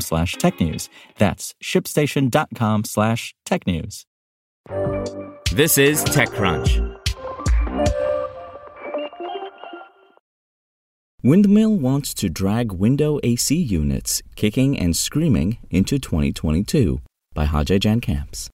slash technews. That's shipstation.com slash technews. This is TechCrunch. Windmill wants to drag window AC units kicking and screaming into 2022 by Haje Jan Kamps.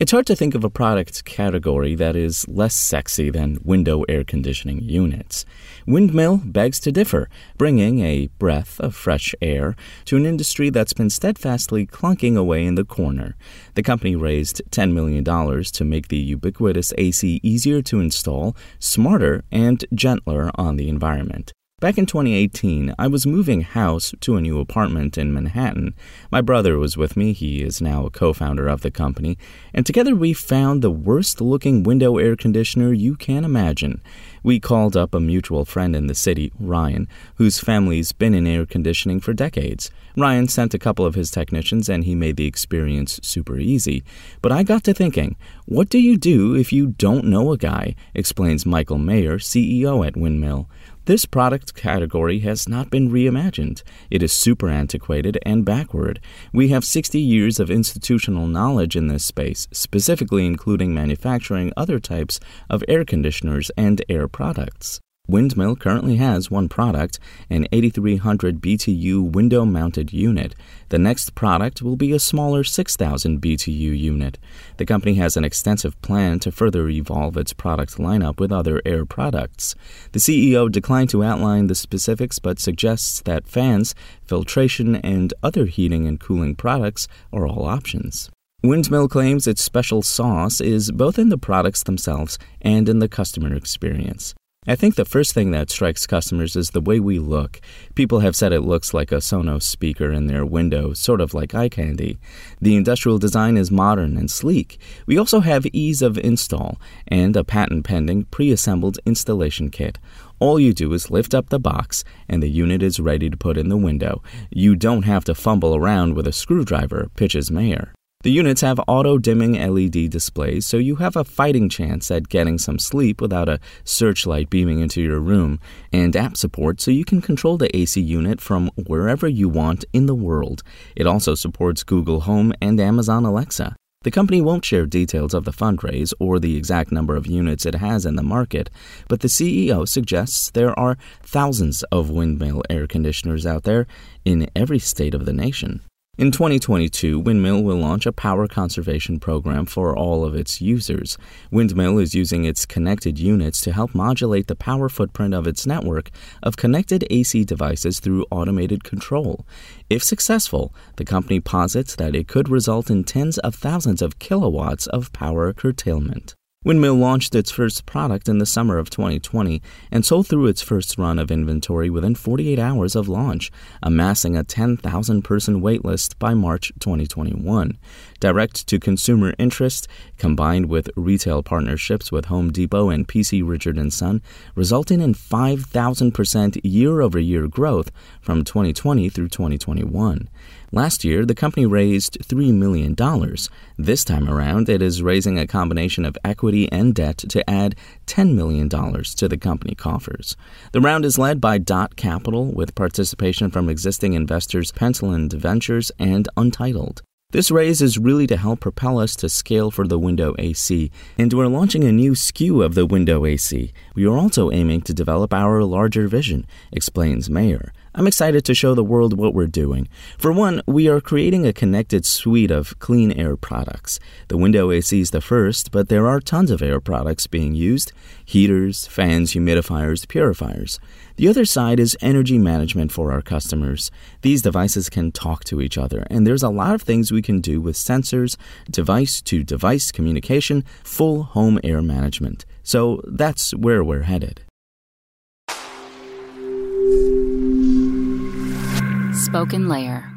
It's hard to think of a product category that is less sexy than window air conditioning units. Windmill begs to differ, bringing a breath of fresh air to an industry that's been steadfastly clunking away in the corner. The company raised $10 million to make the ubiquitous AC easier to install, smarter, and gentler on the environment. Back in 2018, I was moving house to a new apartment in Manhattan. My brother was with me, he is now a co founder of the company, and together we found the worst looking window air conditioner you can imagine. We called up a mutual friend in the city, Ryan, whose family's been in air conditioning for decades. Ryan sent a couple of his technicians and he made the experience super easy. But I got to thinking, what do you do if you don't know a guy? explains Michael Mayer, CEO at Windmill. This product category has not been reimagined. It is super antiquated and backward. We have 60 years of institutional knowledge in this space, specifically including manufacturing other types of air conditioners and air products. Windmill currently has one product, an 8300 BTU window mounted unit. The next product will be a smaller 6000 BTU unit. The company has an extensive plan to further evolve its product lineup with other air products. The CEO declined to outline the specifics but suggests that fans, filtration, and other heating and cooling products are all options. Windmill claims its special sauce is both in the products themselves and in the customer experience. I think the first thing that strikes customers is the way we look. People have said it looks like a Sonos speaker in their window, sort of like eye candy. The industrial design is modern and sleek. We also have ease of install and a patent pending pre assembled installation kit. All you do is lift up the box and the unit is ready to put in the window. You don't have to fumble around with a screwdriver, pitches Mayer. The units have auto dimming LED displays, so you have a fighting chance at getting some sleep without a searchlight beaming into your room, and app support so you can control the AC unit from wherever you want in the world. It also supports Google Home and Amazon Alexa. The company won't share details of the fundraise or the exact number of units it has in the market, but the CEO suggests there are thousands of windmill air conditioners out there in every state of the nation. In 2022, Windmill will launch a power conservation program for all of its users. Windmill is using its connected units to help modulate the power footprint of its network of connected AC devices through automated control. If successful, the company posits that it could result in tens of thousands of kilowatts of power curtailment. Windmill launched its first product in the summer of 2020 and sold through its first run of inventory within 48 hours of launch, amassing a 10,000 person waitlist by March 2021. Direct to consumer interest, combined with retail partnerships with Home Depot and PC Richard & Son, resulting in 5,000% year over year growth from 2020 through 2021. Last year, the company raised $3 million. This time around, it is raising a combination of equity and debt to add $10 million to the company coffers. The round is led by Dot Capital, with participation from existing investors Pentland Ventures and Untitled. This raise is really to help propel us to scale for the Window AC, and we're launching a new SKU of the Window AC. We are also aiming to develop our larger vision, explains Mayer. I'm excited to show the world what we're doing. For one, we are creating a connected suite of clean air products. The window AC is the first, but there are tons of air products being used heaters, fans, humidifiers, purifiers. The other side is energy management for our customers. These devices can talk to each other, and there's a lot of things we we can do with sensors, device to device communication, full home air management. So that's where we're headed. SpokenLayer.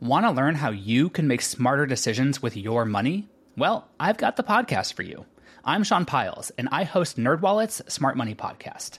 Want to learn how you can make smarter decisions with your money? Well, I've got the podcast for you. I'm Sean Pyles, and I host NerdWallet's Smart Money Podcast.